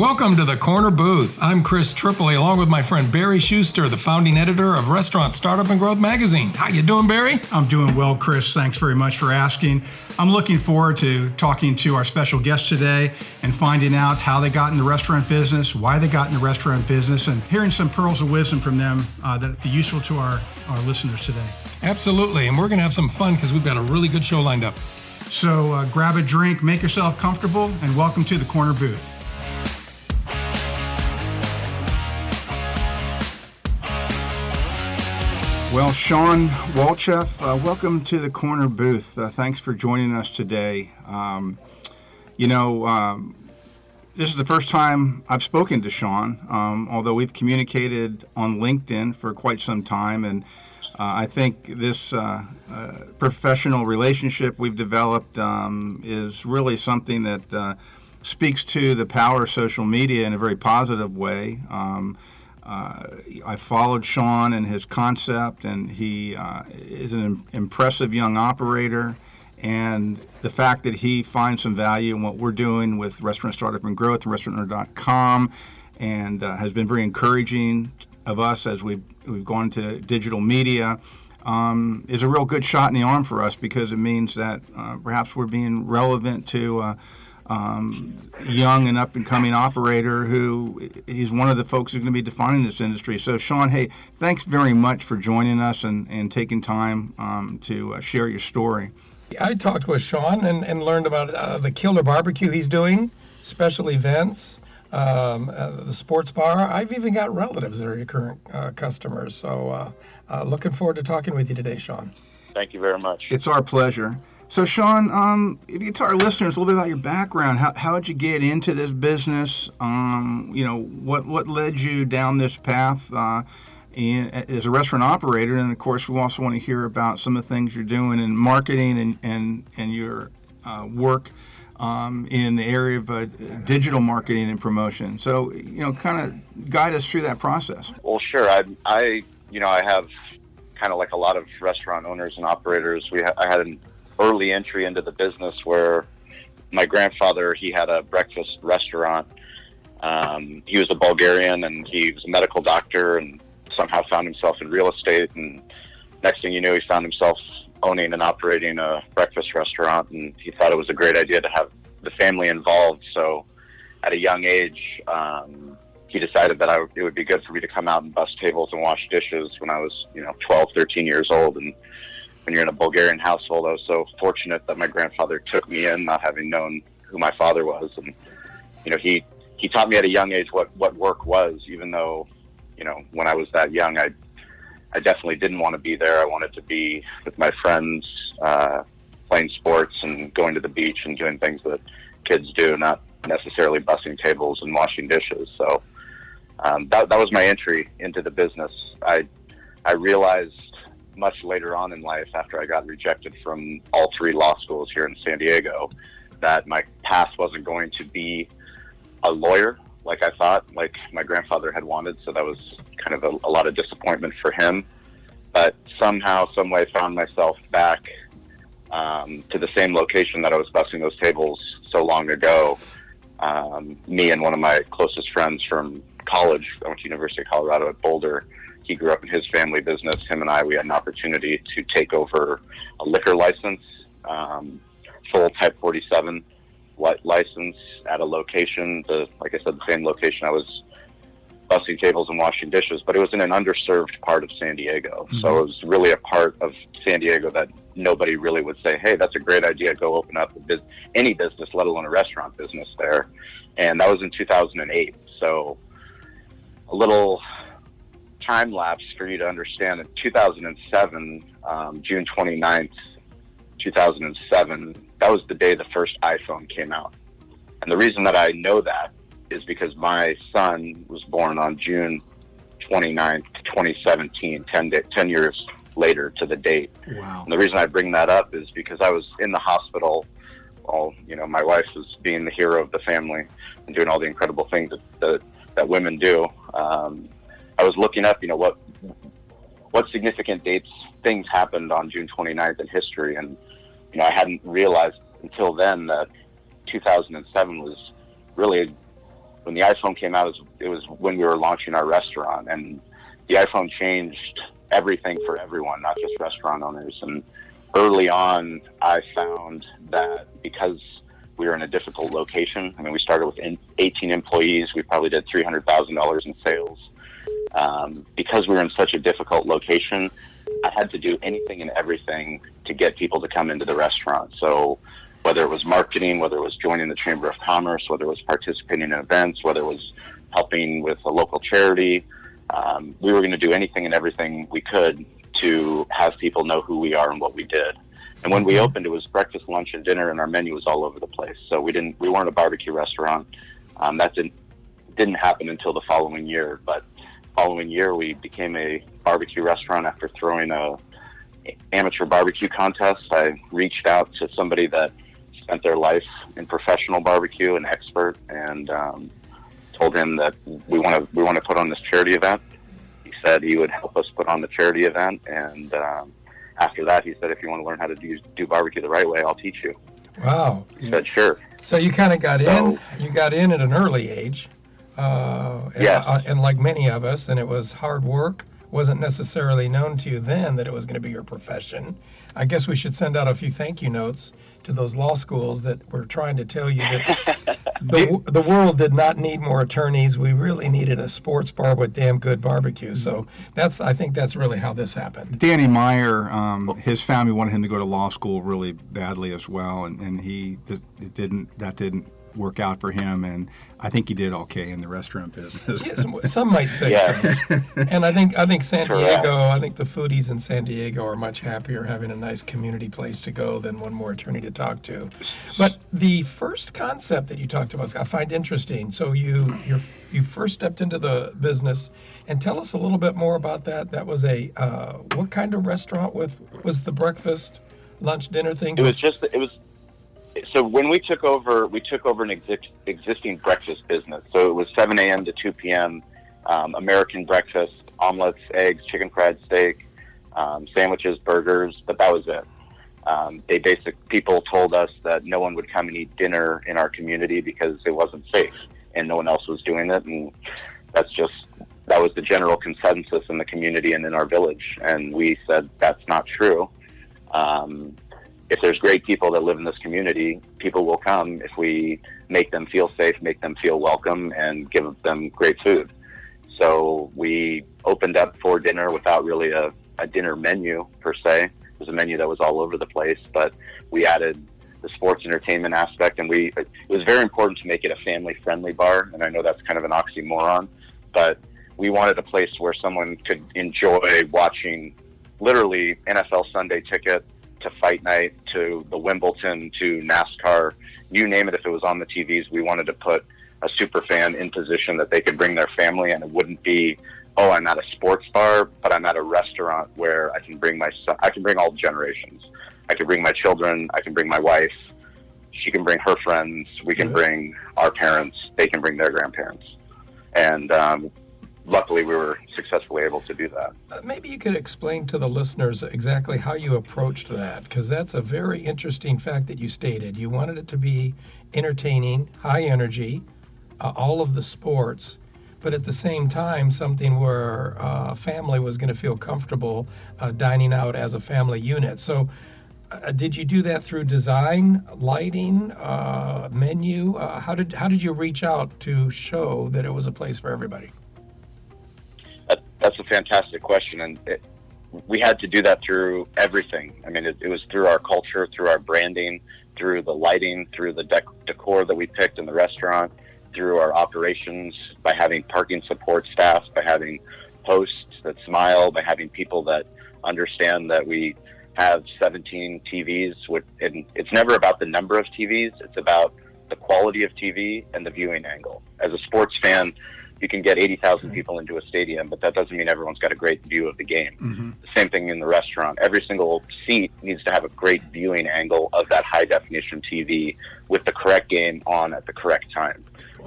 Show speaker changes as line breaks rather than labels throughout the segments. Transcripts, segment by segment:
Welcome to the Corner Booth. I'm Chris Tripoli, along with my friend Barry Schuster, the founding editor of Restaurant Startup and Growth Magazine. How you doing, Barry?
I'm doing well, Chris. Thanks very much for asking. I'm looking forward to talking to our special guest today and finding out how they got in the restaurant business, why they got in the restaurant business, and hearing some pearls of wisdom from them uh, that be useful to our, our listeners today.
Absolutely, and we're going to have some fun because we've got a really good show lined up.
So uh, grab a drink, make yourself comfortable, and welcome to the Corner Booth. Well, Sean Walchef, uh, welcome to the corner booth. Uh, thanks for joining us today. Um, you know, um, this is the first time I've spoken to Sean, um, although we've communicated on LinkedIn for quite some time. And uh, I think this uh, uh, professional relationship we've developed um, is really something that uh, speaks to the power of social media in a very positive way. Uh, I followed Sean and his concept, and he uh, is an impressive young operator. And the fact that he finds some value in what we're doing with Restaurant Startup and Growth and and uh, has been very encouraging of us as we've, we've gone to digital media um, is a real good shot in the arm for us because it means that uh, perhaps we're being relevant to uh, um, young and up and coming operator who he's one of the folks who's going to be defining this industry. So, Sean, hey, thanks very much for joining us and, and taking time um, to uh, share your story.
I talked with Sean and, and learned about uh, the Killer Barbecue he's doing, special events, um, uh, the sports bar. I've even got relatives that are your current uh, customers. So, uh, uh, looking forward to talking with you today, Sean.
Thank you very much.
It's our pleasure. So, Sean, um, if you tell our listeners a little bit about your background, how, how did you get into this business? Um, you know, what, what led you down this path uh, in, as a restaurant operator? And of course, we also want to hear about some of the things you're doing in marketing and, and, and your uh, work um, in the area of uh, digital marketing and promotion. So, you know, kind of guide us through that process.
Well, sure. I, I you know, I have kind of like a lot of restaurant owners and operators. We ha- I had an early entry into the business where my grandfather he had a breakfast restaurant. Um, he was a Bulgarian and he was a medical doctor and somehow found himself in real estate. And next thing you knew, he found himself owning and operating a breakfast restaurant. And he thought it was a great idea to have the family involved. So at a young age, um, he decided that I, it would be good for me to come out and bus tables and wash dishes when I was, you know, 12, 13 years old. And when you're in a Bulgarian household, I was so fortunate that my grandfather took me in, not having known who my father was, and you know he he taught me at a young age what what work was. Even though, you know, when I was that young, I I definitely didn't want to be there. I wanted to be with my friends, uh, playing sports and going to the beach and doing things that kids do, not necessarily bussing tables and washing dishes. So um, that that was my entry into the business. I I realized much later on in life, after I got rejected from all three law schools here in San Diego, that my path wasn't going to be a lawyer like I thought, like my grandfather had wanted. So that was kind of a, a lot of disappointment for him. But somehow, some way, found myself back um, to the same location that I was busing those tables so long ago. Um, me and one of my closest friends from college, I went to University of Colorado at Boulder he grew up in his family business. Him and I, we had an opportunity to take over a liquor license, um, full Type 47 license at a location. The like I said, the same location I was bussing tables and washing dishes, but it was in an underserved part of San Diego. Mm-hmm. So it was really a part of San Diego that nobody really would say, "Hey, that's a great idea. Go open up a biz- any business, let alone a restaurant business there." And that was in 2008. So a little time lapse for you to understand. In 2007, um, June 29th, 2007, that was the day the first iPhone came out. And the reason that I know that is because my son was born on June 29th, 2017, 10, day, 10 years later to the date.
Wow.
And the reason I bring that up is because I was in the hospital. All you know, my wife was being the hero of the family and doing all the incredible things that that, that women do. Um, I was looking up, you know, what what significant dates things happened on June 29th in history, and you know, I hadn't realized until then that 2007 was really when the iPhone came out, it was, it was when we were launching our restaurant, and the iPhone changed everything for everyone, not just restaurant owners. And early on, I found that because we were in a difficult location, I mean, we started with 18 employees, we probably did $300,000 in sales. Um, because we were in such a difficult location, I had to do anything and everything to get people to come into the restaurant. So whether it was marketing, whether it was joining the Chamber of Commerce, whether it was participating in events, whether it was helping with a local charity, um, we were going to do anything and everything we could to have people know who we are and what we did. And when we mm-hmm. opened, it was breakfast, lunch, and dinner, and our menu was all over the place. So we didn't, we weren't a barbecue restaurant. Um, that didn't didn't happen until the following year. But following year, we became a barbecue restaurant after throwing a amateur barbecue contest. I reached out to somebody that spent their life in professional barbecue, an expert, and um, told him that we want to we want to put on this charity event. He said he would help us put on the charity event, and um, after that, he said, if you want to learn how to do, do barbecue the right way, I'll teach you.
Wow.
He said, sure.
So you kind of got so, in. You got in at an early age. Uh,
yeah.
And, and like many of us, and it was hard work. Wasn't necessarily known to you then that it was going to be your profession. I guess we should send out a few thank you notes to those law schools that were trying to tell you that the, the world did not need more attorneys. We really needed a sports bar with damn good barbecue. So that's I think that's really how this happened.
Danny Meyer, um, his family wanted him to go to law school really badly as well, and, and he it didn't that didn't work out for him, and I think he did okay in the restaurant business.
yes, some might say yeah. so. And I think I think San Diego, I think the foodies in San Diego are much happier having a nice community place to go than one more attorney to talk to. But the first concept that you talked about, I find interesting. So you you you first stepped into the business, and tell us a little bit more about that. That was a uh, what kind of restaurant with was the breakfast, lunch, dinner thing?
It was just it was so when we took over, we took over an exi- existing breakfast business. So it was 7 a.m. to 2 p.m. Um, American breakfast, omelets, eggs, chicken fried steak, um, sandwiches, burgers, but that was it. Um, they basic people told us that no one would come and eat dinner in our community because it wasn't safe, and no one else was doing it, and that's just that was the general consensus in the community and in our village. And we said that's not true. Um, if there's great people that live in this community, people will come if we make them feel safe, make them feel welcome, and give them great food. So we opened up for dinner without really a, a dinner menu per se. It was a menu that was all over the place, but we added the sports entertainment aspect, and we it was very important to make it a family friendly bar. And I know that's kind of an oxymoron, but we wanted a place where someone could enjoy watching literally NFL Sunday Ticket to Fight Night to the Wimbledon to NASCAR, you name it. If it was on the TVs, we wanted to put a super fan in position that they could bring their family, and it wouldn't be, oh, I'm at a sports bar, but I'm at a restaurant where I can bring my son. I can bring all generations. I can bring my children. I can bring my wife. She can bring her friends. We can bring our parents. They can bring their grandparents. And um, luckily we were successfully able to do that.
Uh, maybe you could explain to the listeners exactly how you approached that, because that's a very interesting fact that you stated. You wanted it to be entertaining, high energy, uh, all of the sports, but at the same time, something where uh, family was going to feel comfortable uh, dining out as a family unit. So, uh, did you do that through design, lighting, uh, menu? How did how did you reach out to show that it was a place for everybody?
That's a fantastic question, and it, we had to do that through everything. I mean, it, it, was through our culture, through our branding, through the lighting, through the dec- decor that we picked in the restaurant, through our operations, by having parking support staff, by having hosts that smile, by having people that understand that we have 17 TVs. With, and it's never about the number of TVs; it's about the quality of TV and the viewing angle. As a sports fan, you can get 80,000 people into a stadium, but that doesn't mean everyone's got a great view of the game. Mm-hmm. The same thing in the restaurant. Every single seat needs to have a great viewing angle of that high definition TV with the correct game on at the correct time.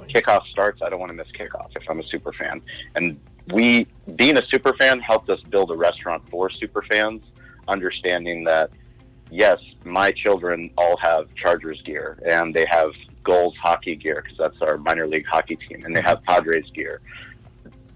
Kickoff starts, I don't want to miss kickoff if I'm a super fan. And we, being a super fan, helped us build a restaurant for super fans, understanding that yes, my children all have Chargers gear and they have Gulls hockey gear because that's our minor league hockey team, and they have Padres gear.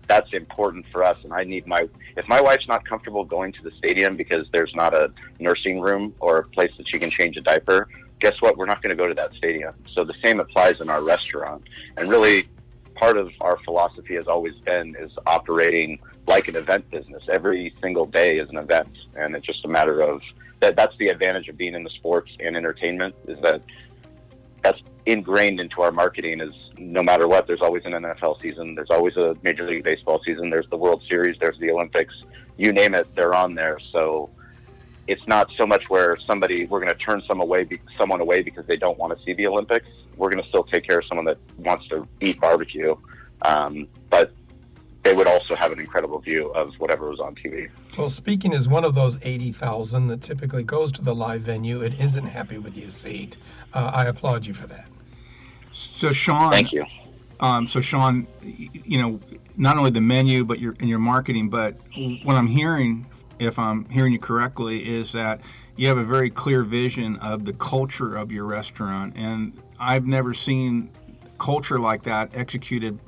That's important for us, and I need my. If my wife's not comfortable going to the stadium because there's not a nursing room or a place that she can change a diaper, guess what? We're not going to go to that stadium. So the same applies in our restaurant, and really, part of our philosophy has always been is operating like an event business. Every single day is an event, and it's just a matter of that. That's the advantage of being in the sports and entertainment is that that's ingrained into our marketing is no matter what, there's always an NFL season, there's always a Major League Baseball season, there's the World Series, there's the Olympics, you name it, they're on there. So it's not so much where somebody we're going to turn some away, someone away because they don't want to see the Olympics. We're going to still take care of someone that wants to eat barbecue, um, but they would also have an incredible view of whatever was on TV.
Well, speaking as one of those 80,000 that typically goes to the live venue and isn't happy with your seat, uh, I applaud you for that.
So, Sean.
Thank you.
Um, so, Sean, you know, not only the menu, but your in your marketing, but what I'm hearing, if I'm hearing you correctly, is that you have a very clear vision of the culture of your restaurant, and I've never seen culture like that executed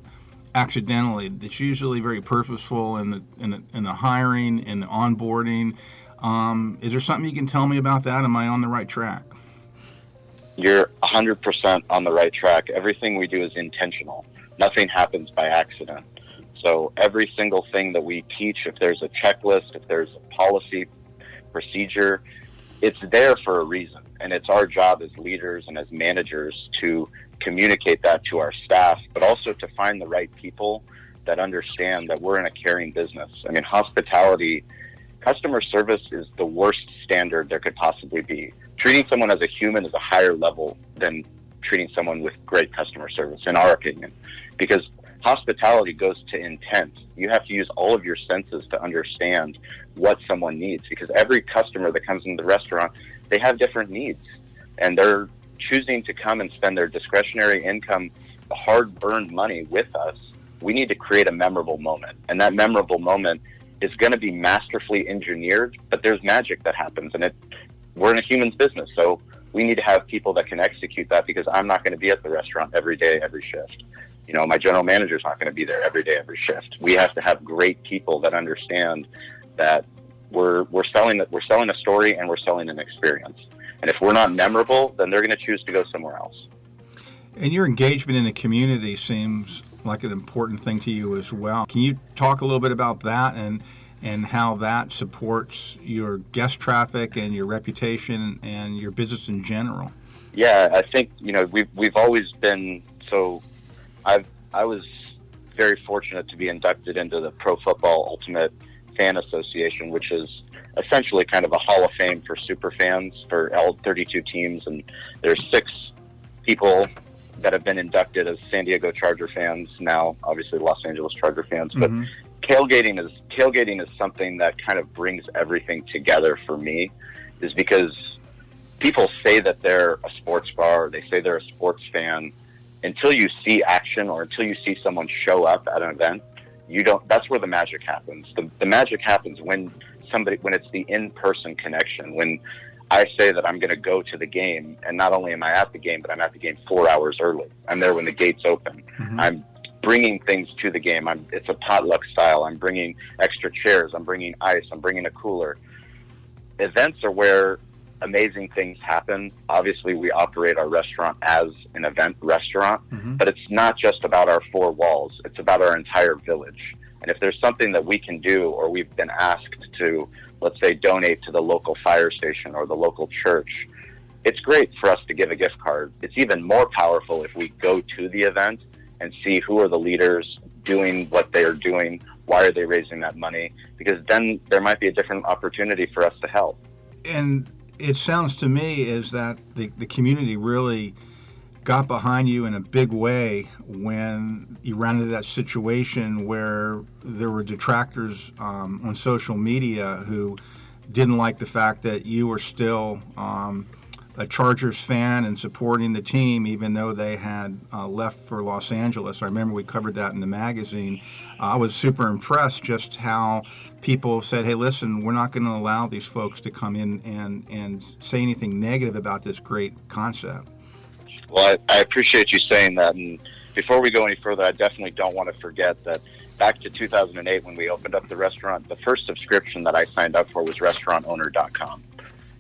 accidentally. It's usually very purposeful in the in the, in the hiring and the onboarding. Um, is there something you can tell me about that? Am I on the right track?
You're 100% on the right track. Everything we do is intentional. Nothing happens by accident. So every single thing that we teach, if there's a checklist, if there's a policy, procedure, it's there for a reason. And it's our job as leaders and as managers to communicate that to our staff, but also to find the right people that understand that we're in a caring business. I mean, hospitality, customer service is the worst standard there could possibly be treating someone as a human is a higher level than treating someone with great customer service, in our opinion, because hospitality goes to intent. You have to use all of your senses to understand what someone needs because every customer that comes into the restaurant, they have different needs and they're choosing to come and spend their discretionary income, hard earned money with us. We need to create a memorable moment. And that memorable moment is going to be masterfully engineered, but there's magic that happens and it we're in a human's business, so we need to have people that can execute that because I'm not going to be at the restaurant every day, every shift. You know, my general manager's not going to be there every day, every shift. We have to have great people that understand that we're we're selling that we're selling a story and we're selling an experience. And if we're not memorable, then they're going to choose to go somewhere else.
And your engagement in the community seems like an important thing to you as well. Can you talk a little bit about that and and how that supports your guest traffic and your reputation and your business in general.
Yeah, I think you know we've we've always been so. I've I was very fortunate to be inducted into the Pro Football Ultimate Fan Association, which is essentially kind of a Hall of Fame for super fans for all 32 teams, and there's six people that have been inducted as San Diego Charger fans now, obviously Los Angeles Charger fans, but mm-hmm tailgating is tailgating is something that kind of brings everything together for me, is because people say that they're a sports bar, they say they're a sports fan, until you see action or until you see someone show up at an event, you don't. That's where the magic happens. The, the magic happens when somebody when it's the in-person connection when I say that I'm going to go to the game, and not only am I at the game, but I'm at the game four hours early. I'm there when the gates open. Mm-hmm. I'm bringing things to the game. I'm, it's a potluck style. I'm bringing extra chairs. I'm bringing ice. I'm bringing a cooler. Events are where amazing things happen. Obviously, we operate our restaurant as an event restaurant, mm-hmm. but it's not just about our four walls. It's about our entire village. And if there's something that we can do, or we've been asked to, let's say, donate to the local fire station or the local church, it's great for us to give a gift card. It's even more powerful if we go to the event and see who are the leaders doing what they are doing. Why are they raising that money? Because then there might be a different opportunity for us to help.
And it sounds to me is that the, the community really got behind you in a big way when you ran into that situation where there were detractors um, on social media who didn't like the fact that you were still um, a Chargers fan and supporting the team, even though they had uh, left for Los Angeles. I remember we covered that in the magazine. Uh, I was super impressed just how people said, "Hey, listen, we're not going to allow these folks to come in and and say anything negative about this great concept."
Well, I, I appreciate you saying that. And before we go any further, I definitely don't want to forget that back to 2008 when we opened up the restaurant, the first subscription that I signed up for was restaurantowner.com.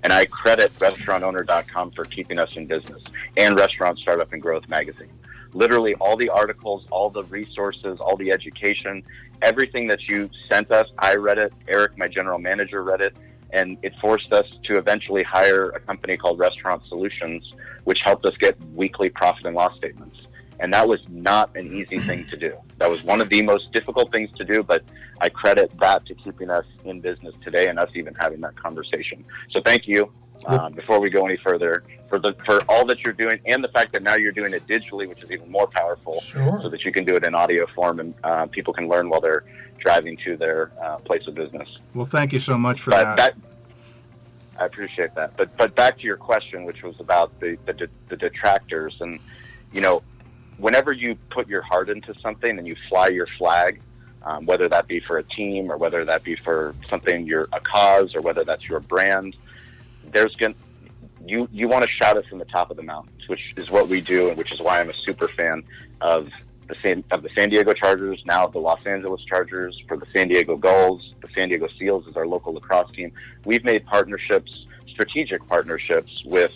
And I credit restaurantowner.com for keeping us in business and Restaurant Startup and Growth magazine. Literally, all the articles, all the resources, all the education, everything that you sent us, I read it. Eric, my general manager, read it. And it forced us to eventually hire a company called Restaurant Solutions, which helped us get weekly profit and loss statements. And that was not an easy thing to do. That was one of the most difficult things to do, but I credit that to keeping us in business today and us even having that conversation. So thank you. Um, before we go any further, for the for all that you're doing, and the fact that now you're doing it digitally, which is even more powerful,
Sure.
so that you can do it in audio form and uh, people can learn while they're driving to their uh, place of business.
Well, thank you so much for that.
that, I appreciate that. But but back to your question, which was about the the, the detractors, and you know, whenever you put your heart into something and you fly your flag, um, whether that be for a team or whether that be for something you're a cause or whether that's your brand, there's going you you want to shout it from the top of the mountains, which is what we do, and which is why I'm a super fan of the San, of the San Diego Chargers, now the Los Angeles Chargers, for the San Diego Gulls, the San Diego Seals is our local lacrosse team. We've made partnerships, strategic partnerships with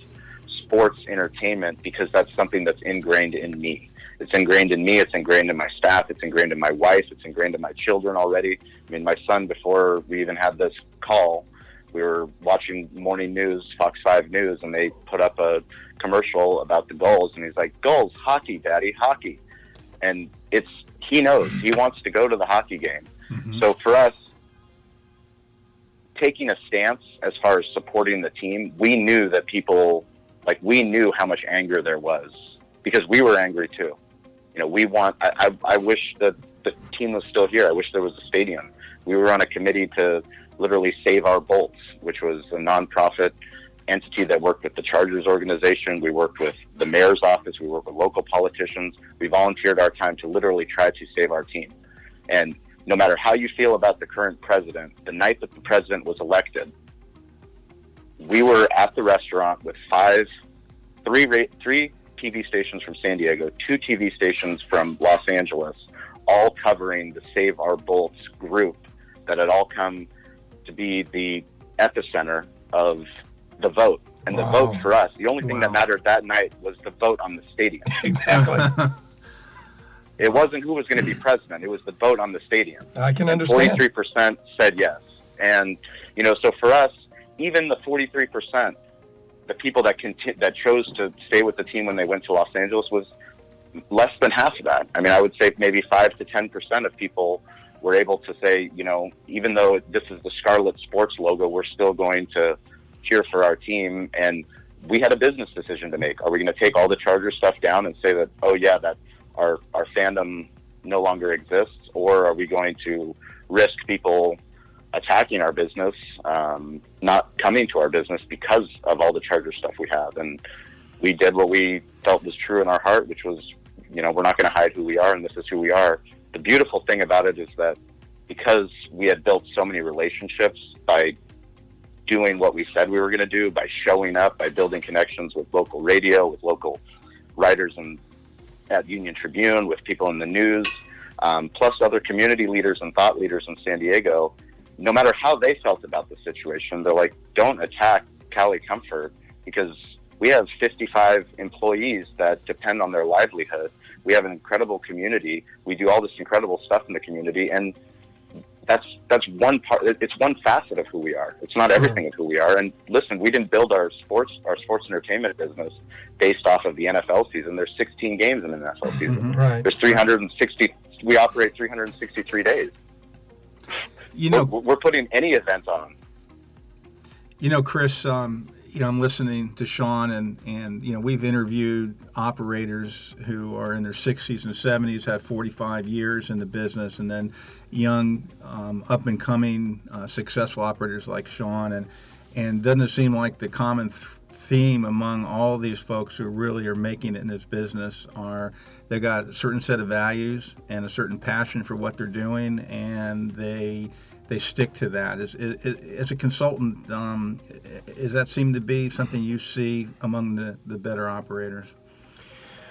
sports entertainment because that's something that's ingrained in me. It's ingrained in me. It's ingrained in my staff. It's ingrained in my wife. It's ingrained in my children already. I mean, my son, before we even had this call, we were watching morning news, Fox 5 News, and they put up a commercial about the goals. And he's like, Goals, hockey, daddy, hockey. And it's, he knows, he wants to go to the hockey game.
Mhm.
So for us, taking a stance as far as supporting the team, we knew that people, like, we knew how much anger there was because we were angry too. You know, we want, I, I, I wish that the team was still here. I wish there was a stadium. We were on a committee to literally save our bolts, which was a nonprofit entity that worked with the Chargers organization. We worked with the mayor's office. We worked with local politicians. We volunteered our time to literally try to save our team. And no matter how you feel about the current president, the night that the president was elected, we were at the restaurant with five, three, three TV stations from San Diego, two TV stations from Los Angeles, all covering the Save Our Bolts group that had all come to be the epicenter of the vote. And the vote for us, the only thing that mattered that night was the vote on the stadium.
Exactly.
It wasn't who was going to be president; it was the vote on the stadium.
I can understand.
Forty-three percent said yes, and you know, so for us, even the forty-three percent, the people that conti- that chose to stay with the team when they went to Los Angeles was less than half of that. I mean, I would say maybe five to ten percent of people were able to say, you know, even though this is the Scarlet Sports logo, we're still going to cheer for our team. And we had a business decision to make. Are we going to take all the Charger stuff down and say that, oh yeah, that our our fandom no longer exists, or are we going to risk people attacking our business, um, not coming to our business because of all the Charger stuff we have? And we did what we felt was true in our heart, which was, you know, we're not going to hide who we are, and this is who we are. The beautiful thing about it is that because we had built so many relationships by doing what we said we were going to do, by showing up, by building connections with local radio, with local writers and at Union Tribune, with people in the news, um, plus other community leaders and thought leaders in San Diego. No matter how they felt about the situation, they're like, don't attack Cali Comfort because we have 55 employees that depend on their livelihood. We have an incredible community. We do all this incredible stuff in the community, and that's that's one part. It's one facet of who we are. It's not everything of who we are. And listen, we didn't build our sports our sports entertainment business based off of the NFL season. There's 16 games in an NFL season.
Mhm.
Right.
There's 360. We operate 363 days.
You know,
we're, we're putting any event on.
You know, Chris, um, you know, I'm listening to Sean, and and you know, we've interviewed operators who are in their 60s and 70s, have 45 years in the business, and then young, um, up and coming, uh, successful operators like Sean, and and doesn't it seem like the common th- theme among all these folks who really are making it in this business are they got a certain set of values and a certain passion for what they're doing, and they they stick to that. As, as, a consultant, um, does that seem to be something you see among the, the better operators?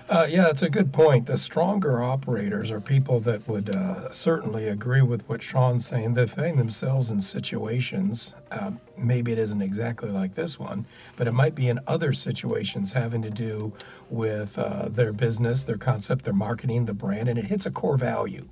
Uh, yeah, it's a good point. The stronger operators are people that would uh, certainly agree with what Sean's saying. They find themselves in situations, um, maybe it isn't exactly like this one, but it might be in other situations having to do with uh, their business, their concept, their marketing, the brand, and it hits a core value.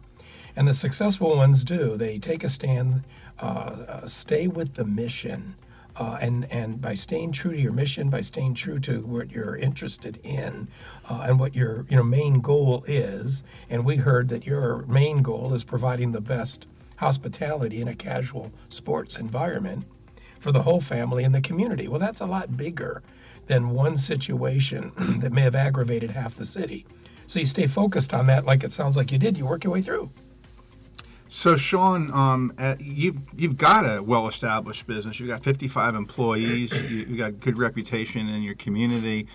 And the successful ones do. They take a stand, uh, uh, stay with the mission. Uh, and and by staying true to your mission, by staying true to what you're interested in, uh, and what your you know main goal is, and we heard that your main goal is providing the best hospitality in a casual sports environment for the whole family and the community. Well, that's a lot bigger than one situation that may have aggravated half the city. So you stay focused on that, like it sounds like you did. You work your way through.
So, Sean, um, uh, you've you've got a well-established business. You've got 55 employees. You, have got good reputation in your community,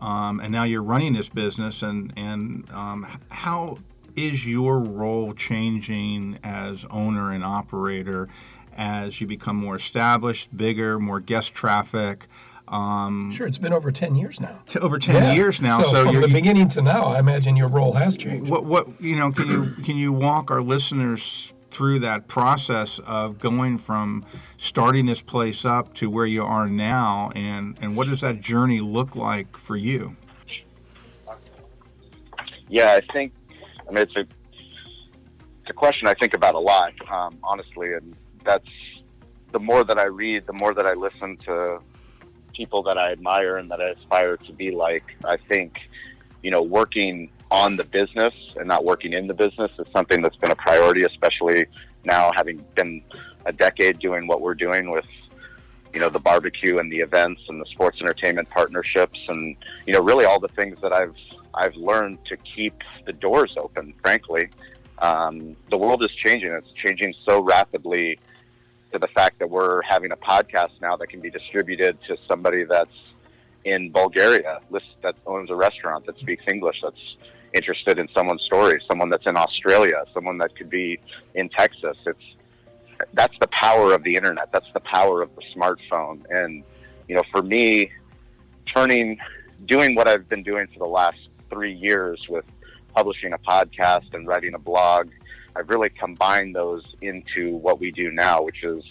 um, and now you're running this business. And and um, how is your role changing as owner and operator as you become more established, bigger, more guest traffic?
Um, sure, it's been over ten years now.
To over ten yeah. years now.
So, so from the beginning to now, I imagine your role has changed.
What what you know? Can you can you walk our listeners through that process of going from starting this place up to where you are now, and and what does that journey look like for you?
Yeah, I think. I mean, it's a it's a question I think about a lot, um, honestly, and that's the more that I read, the more that I listen to people that I admire and that I aspire to be like. I think, you know, working on the business and not working in the business is something that's been a priority, especially now having been a decade doing what we're doing with, you know, the barbecue and the events and the sports entertainment partnerships and, you know, really all the things that I've I've learned to keep the doors open, frankly. Um, the world is changing. It's changing so rapidly to the fact that we're having a podcast now that can be distributed to somebody that's in Bulgaria, that owns a restaurant that speaks English, that's interested in someone's story, someone that's in Australia, someone that could be in Texas. It's that's the power of the internet. That's the power of the smartphone. And you know, for me, turning, doing what I've been doing for the last three years with publishing a podcast and writing a blog I've really combined those into what we do now, which is,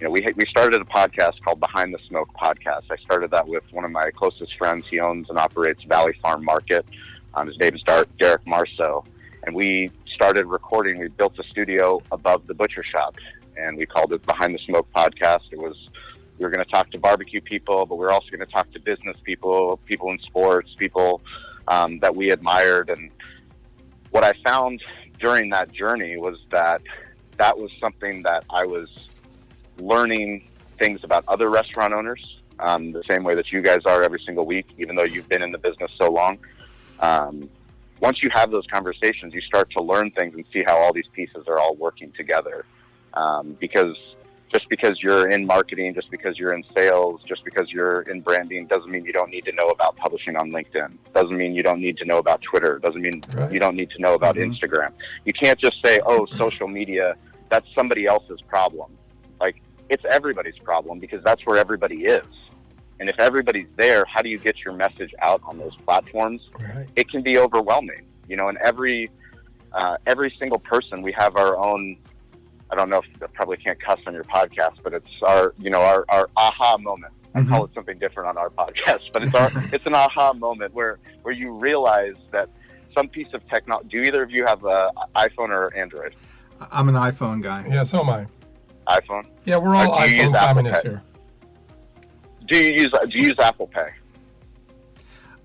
you know, we we started a podcast called Behind the Smoke Podcast. I started that with one of my closest friends. He owns and operates Valley Farm Market. Um, his name is Derek Marceau, and we started recording. We built a studio above the butcher shop, and we called it Behind the Smoke Podcast. It was we were going to talk to barbecue people, but we were also going to talk to business people, people in sports, people um, that we admired, and what I found during that journey was that that was something that I was learning things about other restaurant owners, um, the same way that you guys are every single week, even though you've been in the business so long. Um, once you have those conversations, you start to learn things and see how all these pieces are all working together. Um, because just because you're in marketing, just because you're in sales, just because you're in branding doesn't mean you don't need to know about publishing on LinkedIn. Doesn't mean you don't need to know about Twitter. Doesn't mean right. you don't need to know about mm-hmm. Instagram. You can't just say, "Oh, social media, that's somebody else's problem." Like it's everybody's problem because that's where everybody is. And if everybody's there, how do you get your message out on those platforms? Right. It can be overwhelming, you know. And every uh, every single person, we have our own I don't know if I probably can't cuss on your podcast, but it's our, you know, our, our aha moment. I mm-hmm. call it something different on our podcast, but it's our, it's an aha moment where, where you realize that some piece of technology, do either of you have an iPhone or Android?
I'm an iPhone guy.
Yeah, so am I.
iPhone?
Yeah, we're all iPhone communists here.
Do you use, do you use Apple Pay?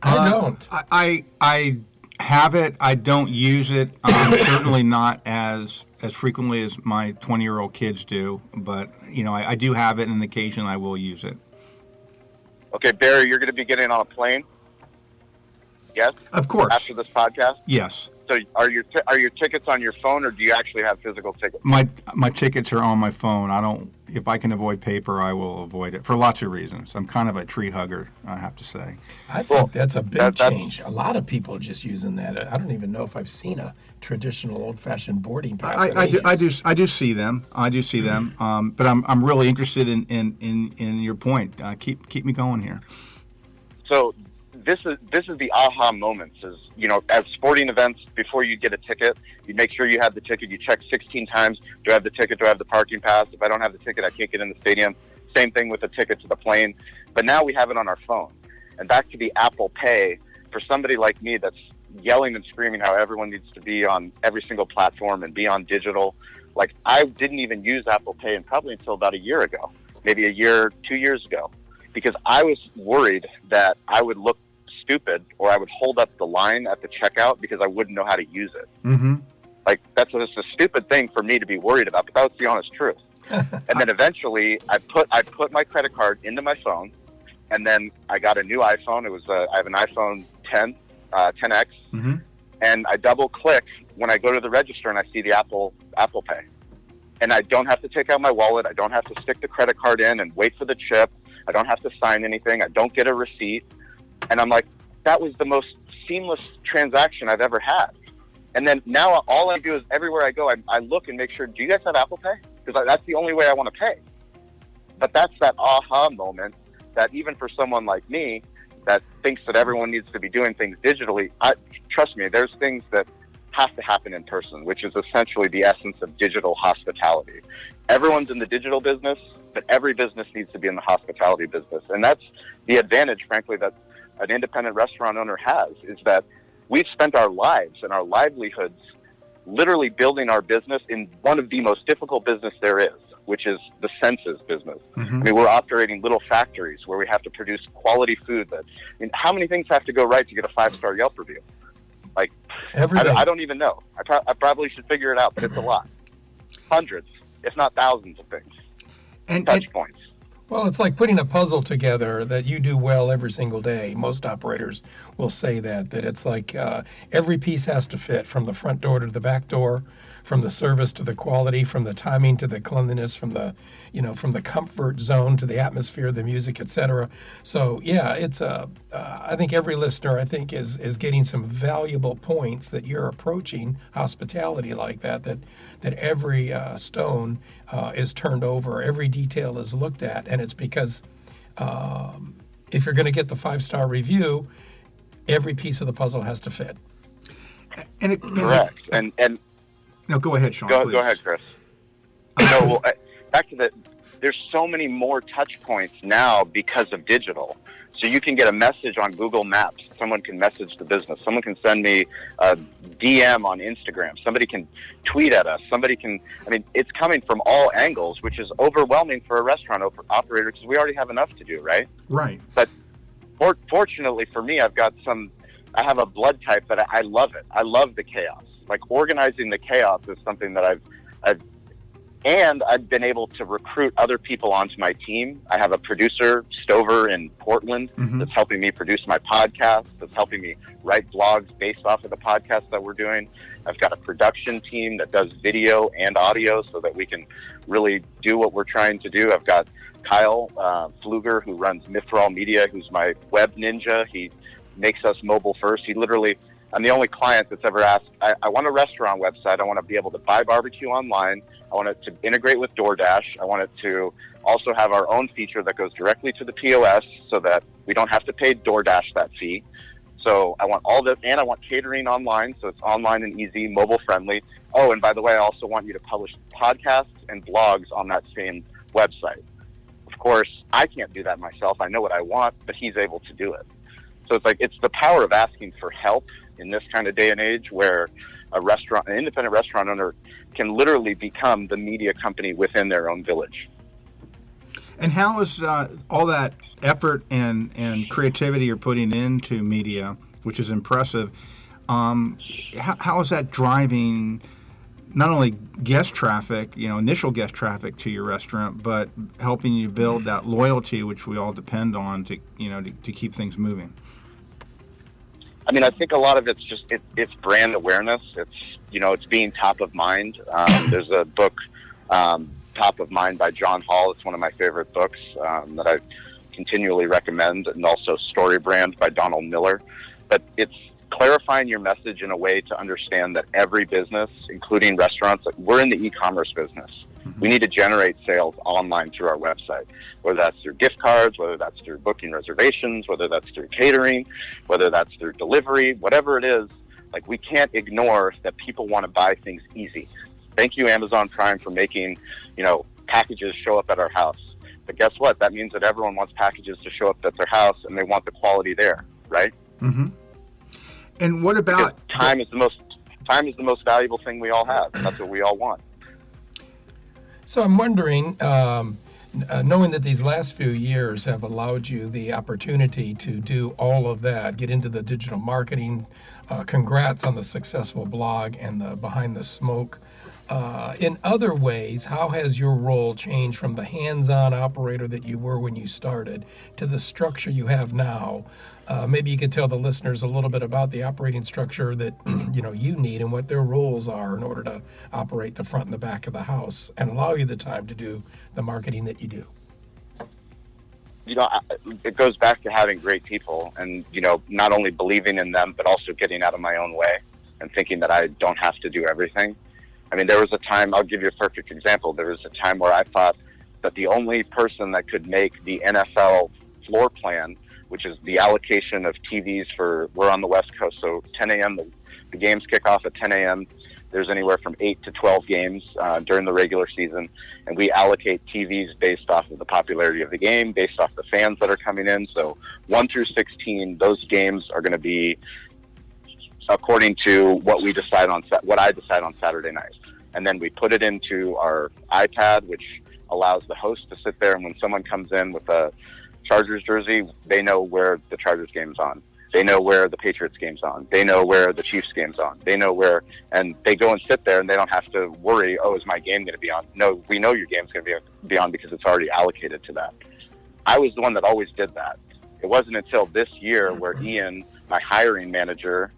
I uh, don't.
I, I, I have it. I don't use it. Um, certainly not as as frequently as my 20 year old kids do, but you know, I, I do have it, and occasionally I will use it.
Okay, Barry, you're going to be getting on a plane. Yes.
Of course.
After this podcast.
Yes.
So are your t- are your tickets on your phone, or do you actually have physical tickets?
My my tickets are on my phone. I don't. If I can avoid paper, I will avoid it for lots of reasons. I'm kind of a tree hugger, I have to say.
I think that's a big that, change. A lot of people are just using that. I don't even know if I've seen a traditional old-fashioned boarding pass.
I, I do, I do. I do see them. I do see them. Um, but I'm I'm really interested in in in, in your point. Uh, keep keep me going here.
So this is this is the aha moments. Is you know, at sporting events, before you get a ticket, you make sure you have the ticket. You check 16 times: Do I have the ticket? Do I have the parking pass? If I don't have the ticket, I can't get in the stadium. Same thing with the ticket to the plane. But now we have it on our phone. And back to the Apple Pay for somebody like me that's yelling and screaming how everyone needs to be on every single platform and be on digital. Like I didn't even use Apple Pay and probably until about a year ago, maybe a year, two years ago, because I was worried that I would look stupid or I would hold up the line at the checkout because I wouldn't know how to use it.
Mm-hmm.
Like that's just a stupid thing for me to be worried about, but that was the honest truth. and then eventually, I put I put my credit card into my phone, and then I got a new iPhone. It was a, I have an iPhone 10, uh, 10x,
Mm-hmm.
and I double click when I go to the register and I see the Apple Apple Pay, and I don't have to take out my wallet. I don't have to stick the credit card in and wait for the chip. I don't have to sign anything. I don't get a receipt, and I'm like, that was the most seamless transaction I've ever had. And then now all I do is everywhere I go, I, I look and make sure, do you guys have Apple Pay? Because that's the only way I want to pay. But that's that aha moment that even for someone like me that thinks that everyone needs to be doing things digitally, I, trust me, there's things that have to happen in person, which is essentially the essence of digital hospitality. Everyone's in the digital business, but every business needs to be in the hospitality business. And that's the advantage, frankly, that an independent restaurant owner has is that we've spent our lives and our livelihoods literally building our business in one of the most difficult business there is, which is the senses business.
Mm-hmm.
I mean, we're operating little factories where we have to produce quality food. That I mean, how many things have to go right to get a five star Yelp review? Like, I,
Everything.
don't- I don't even know. I, pro- I probably should figure it out, but it's a lot. Hundreds, if not thousands of things,
And, and
touch points.
Well, it's like putting a puzzle together that you do well every single day. Most operators will say that that it's like uh, every piece has to fit from the front door to the back door, from the service to the quality, from the timing to the cleanliness, from the you know from the comfort zone to the atmosphere, the music, etc. So yeah, it's a. Uh, I think every listener I think is is getting some valuable points that you're approaching hospitality like that. That that every uh, stone uh, is turned over, every detail is looked at, and it's because um, if you're going to get the five star review, every piece of the puzzle has to fit.
and it, and it-
Correct. And and
no, go ahead, Sean.
Go,
please.
go ahead, Chris. no, well, back to the. There's so many more touch points now because of digital. So you can get a message on Google Maps. Someone can message the business. Someone can send me a DM on Instagram. Somebody can tweet at us. Somebody can. I mean, it's coming from all angles, which is overwhelming for a restaurant op- operator because we already have enough to do, right?
Right.
For, fortunately for me, I've got some. I have a blood type that I, I love it. I love the chaos. Like organizing the chaos is something that I've, I've, and I've been able to recruit other people onto my team. I have a producer, Stover in Portland,
Mhm.
that's helping me produce my podcast. That's helping me write blogs based off of the podcast that we're doing. I've got a production team that does video and audio so that we can really do what we're trying to do. I've got Kyle uh, Fluger, who runs Mithril Media, who's my web ninja. He makes us mobile first. He literally, I'm the only client that's ever asked, I, I want a restaurant website. I want to be able to buy barbecue online. I want it to integrate with DoorDash. I want it to also have our own feature that goes directly to the POS so that we don't have to pay DoorDash that fee. So I want all this, and I want catering online, so it's online and easy, mobile friendly. Oh, and by the way, I also want you to publish podcasts and blogs on that same website. Of course, I can't do that myself. I know what I want, but he's able to do it. So it's like it's the power of asking for help in this kind of day and age where a restaurant, an independent restaurant owner can literally become the media company within their own village.
And how is uh, all that effort and, and creativity you're putting into media, which is impressive, um, how, how is that driving not only guest traffic, you know, initial guest traffic to your restaurant, but helping you build that loyalty, which we all depend on to, you know, to, to keep things moving?
I mean, I think a lot of it's just it, it's brand awareness. It's you know, it's being top of mind. Um, there's a book, um, Top of Mind by John Hall. It's one of my favorite books um, that I continually recommend, and also Story Brand by Donald Miller. But it's clarifying your message in a way to understand that every business, including restaurants, like we're in the e-commerce business. We need to generate sales online through our website, whether that's through gift cards, whether that's through booking reservations, whether that's through catering, whether that's through delivery, whatever it is. Like we can't ignore that people want to buy things easy. Thank you, Amazon Prime, for making, you know, packages show up at our house. But guess what? That means that everyone wants packages to show up at their house and they want the quality there, right?
Mm-hmm. And what about
because time is the most time is the most valuable thing we all have. That's what we all want.
So I'm wondering, um, uh, knowing that these last few years have allowed you the opportunity to do all of that, get into the digital marketing. Uh, congrats on the successful blog and the behind the smoke. Uh, in other ways, how has your role changed from the hands-on operator that you were when you started to the structure you have now? Uh, maybe you could tell the listeners a little bit about the operating structure that you know you need and what their roles are in order to operate the front and the back of the house and allow you the time to do the marketing that you do.
You know, it goes back to having great people, and you know, not only believing in them, but also getting out of my own way and thinking that I don't have to do everything. I mean, there was a time. I'll give you a perfect example. There was a time where I thought that the only person that could make the NFL floor plan which is the allocation of TVs for, we're on the West Coast, so 10 a.m., the, the games kick off at 10 a.m. There's anywhere from 8 to 12 games uh, during the regular season, and we allocate TVs based off of the popularity of the game, based off the fans that are coming in. So 1 through 16, those games are going to be according to what we decide on, what I decide on Saturday night. And then we put it into our iPad, which allows the host to sit there, and when someone comes in with a Chargers jersey, they know where the Chargers game's on. They know where the Patriots game's on. They know where the Chiefs game's on. They know where, and they go and sit there, and they don't have to worry. Oh, is my game going to be on? No, we know your game's going to be on because it's already allocated to that. I was the one that always did that. It wasn't until this year where mm-hmm. Ian, my hiring manager,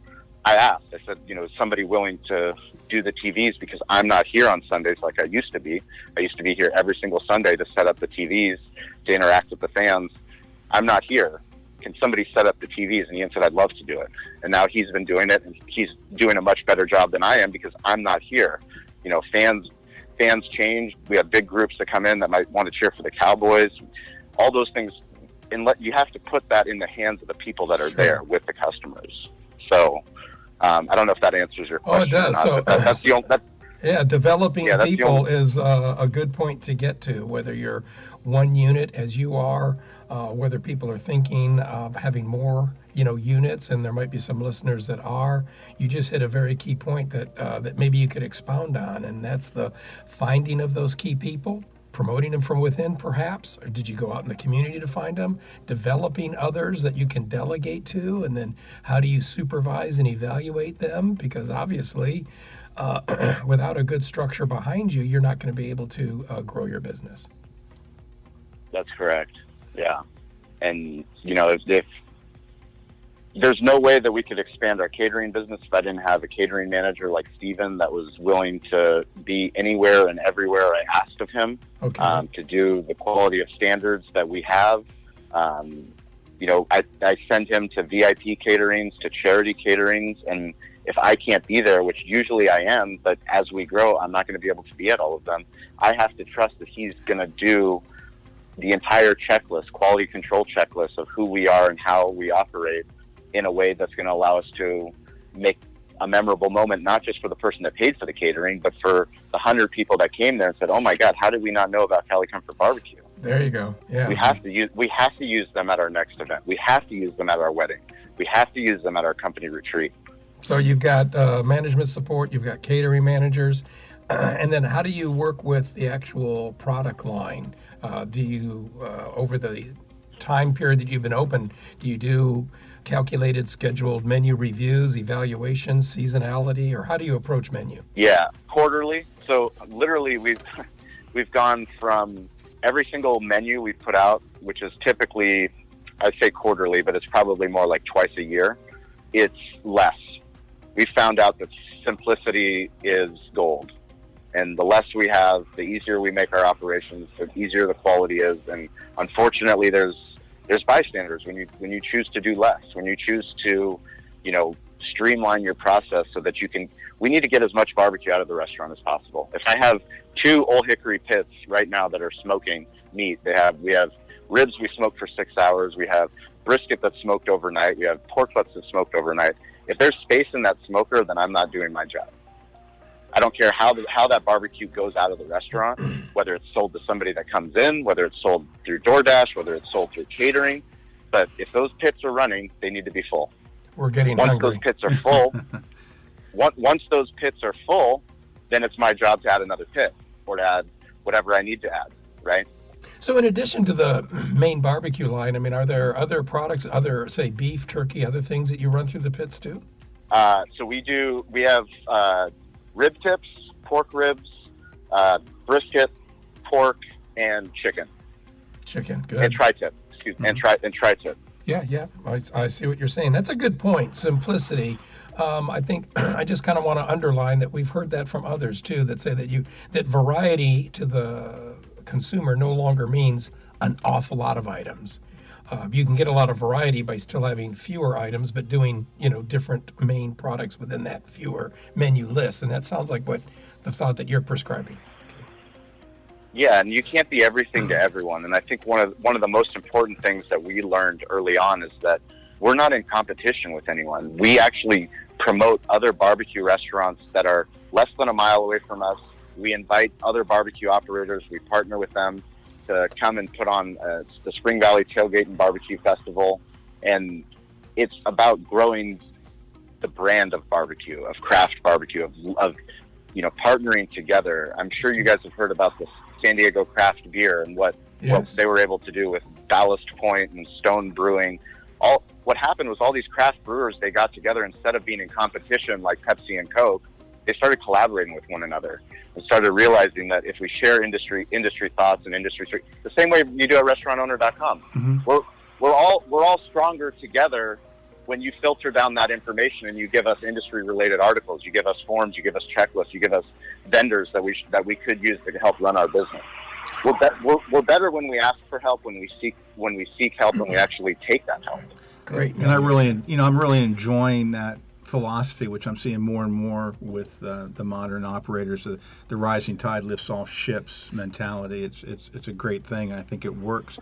I asked. I said, you know, is somebody willing to do the TVs because I'm not here on Sundays like I used to be. I used to be here every single Sunday to set up the TVs to interact with the fans. I'm not here. Can somebody set up the TVs? And Ian said, I'd love to do it. And now he's been doing it, and he's doing a much better job than I am because I'm not here. You know, fans fans change. We have big groups that come in that might want to cheer for the Cowboys. All those things, and let you have to put that in the hands of the people that are sure. there with the customers. So, um, I don't know if that answers your question.
Oh, it does. so
that, that's the only.
Yeah, developing yeah, people is uh, a good point to get to, whether you're one unit as you are, uh, whether people are thinking of having more, you know, units, and there might be some listeners that are. You just hit a very key point that uh, that maybe you could expound on, and that's the finding of those key people, promoting them from within, perhaps, or did you go out in the community to find them? Developing others that you can delegate to, and then how do you supervise and evaluate them? Because obviously. Uh, without a good structure behind you, you're not going to be able to uh, grow your business.
That's correct. Yeah, and you know if, if there's no way that we could expand our catering business if I didn't have a catering manager like Steven that was willing to be anywhere and everywhere I asked of him okay. um, to do the quality of standards that we have. Um, you know, I, I send him to VIP caterings, to charity caterings, and if I can't be there, which usually I am, but as we grow, I'm not going to be able to be at all of them. I have to trust that he's going to do the entire checklist, quality control checklist of who we are and how we operate in a way that's going to allow us to make a memorable moment, not just for the person that paid for the catering, but for the hundred people that came there and said, "Oh my God, how did we not know about Cali Comfort Barbecue?"
There you go. Yeah,
we have to use we have to use them at our next event. We have to use them at our wedding. We have to use them at our company retreat.
So you've got uh, management support, you've got catering managers, and then how do you work with the actual product line? Uh, do you, uh, over the time period that you've been open, do you do calculated scheduled menu reviews, evaluations, seasonality, or how do you approach menu?
Yeah, quarterly. So literally, we've we've gone from every single menu we've put out, which is typically, I'd say quarterly, but it's probably more like twice a year. It's less. We found out that simplicity is gold and the less we have, the easier we make our operations, the easier the quality is. And unfortunately, there's there's bystanders when you when you choose to do less, when you choose to, you know, streamline your process so that you can. We need to get as much barbecue out of the restaurant as possible. If I have two Old Hickory pits right now that are smoking meat, they have we have ribs we smoke for six hours. We have brisket that's smoked overnight. We have pork butts that's smoked overnight. If there's space in that smoker, then I'm not doing my job. I don't care how the, how that barbecue goes out of the restaurant, whether it's sold to somebody that comes in, whether it's sold through DoorDash, whether it's sold through catering. But if those pits are running, they need to be full.
We're getting
once
hungry.
those pits are full, once, those pits are full, then it's my job to add another pit or to add whatever I need to add. Right.
So, in addition to the main barbecue line, I mean, are there other products, other say beef, turkey, other things that you run through the pits too?
Uh, so we do. We have uh, rib tips, pork ribs, uh, brisket, pork, and chicken.
Chicken, good.
And tri-tip. Excuse me. And tri and tri-tip.
Yeah, yeah, I, I see what you're saying. That's a good point. Simplicity. Um, I think I just kind of want to underline that we've heard that from others too, that say that you that variety to the consumer no longer means an awful lot of items. Uh, you can get a lot of variety by still having fewer items, but doing you know different main products within that fewer menu list, and that sounds like what the thought that you're prescribing.
Yeah, and you can't be everything to everyone. And I think one of one of the most important things that we learned early on is that we're not in competition with anyone. We actually promote other barbecue restaurants that are less than a mile away from us. We invite other barbecue operators. We partner with them to come and put on uh, the Spring Valley Tailgate and Barbecue Festival, and it's about growing the brand of barbecue, of craft barbecue, of, of you know partnering together. I'm sure you guys have heard about the San Diego craft beer and what
Yes.
what they were able to do with Ballast Point and Stone Brewing. All what happened was all these craft brewers they got together instead of being in competition like Pepsi and Coke, they started collaborating with one another and started realizing that if we share industry industry thoughts and industry the same way you do at restaurantowner.com,
Mhm.
we're we're all we're all stronger together when you filter down that information and you give us industry related articles, you give us forms, you give us checklists, you give us vendors that we sh- that we could use to help run our business. We're, be- we're, we're better when we ask for help, when we seek when we seek help, and we actually take that help.
Great.
And I really, you know, I'm really enjoying that philosophy, which I'm seeing more and more with uh, the modern operators, the, the rising tide lifts all ships mentality. It's it's it's a great thing, and I think it works.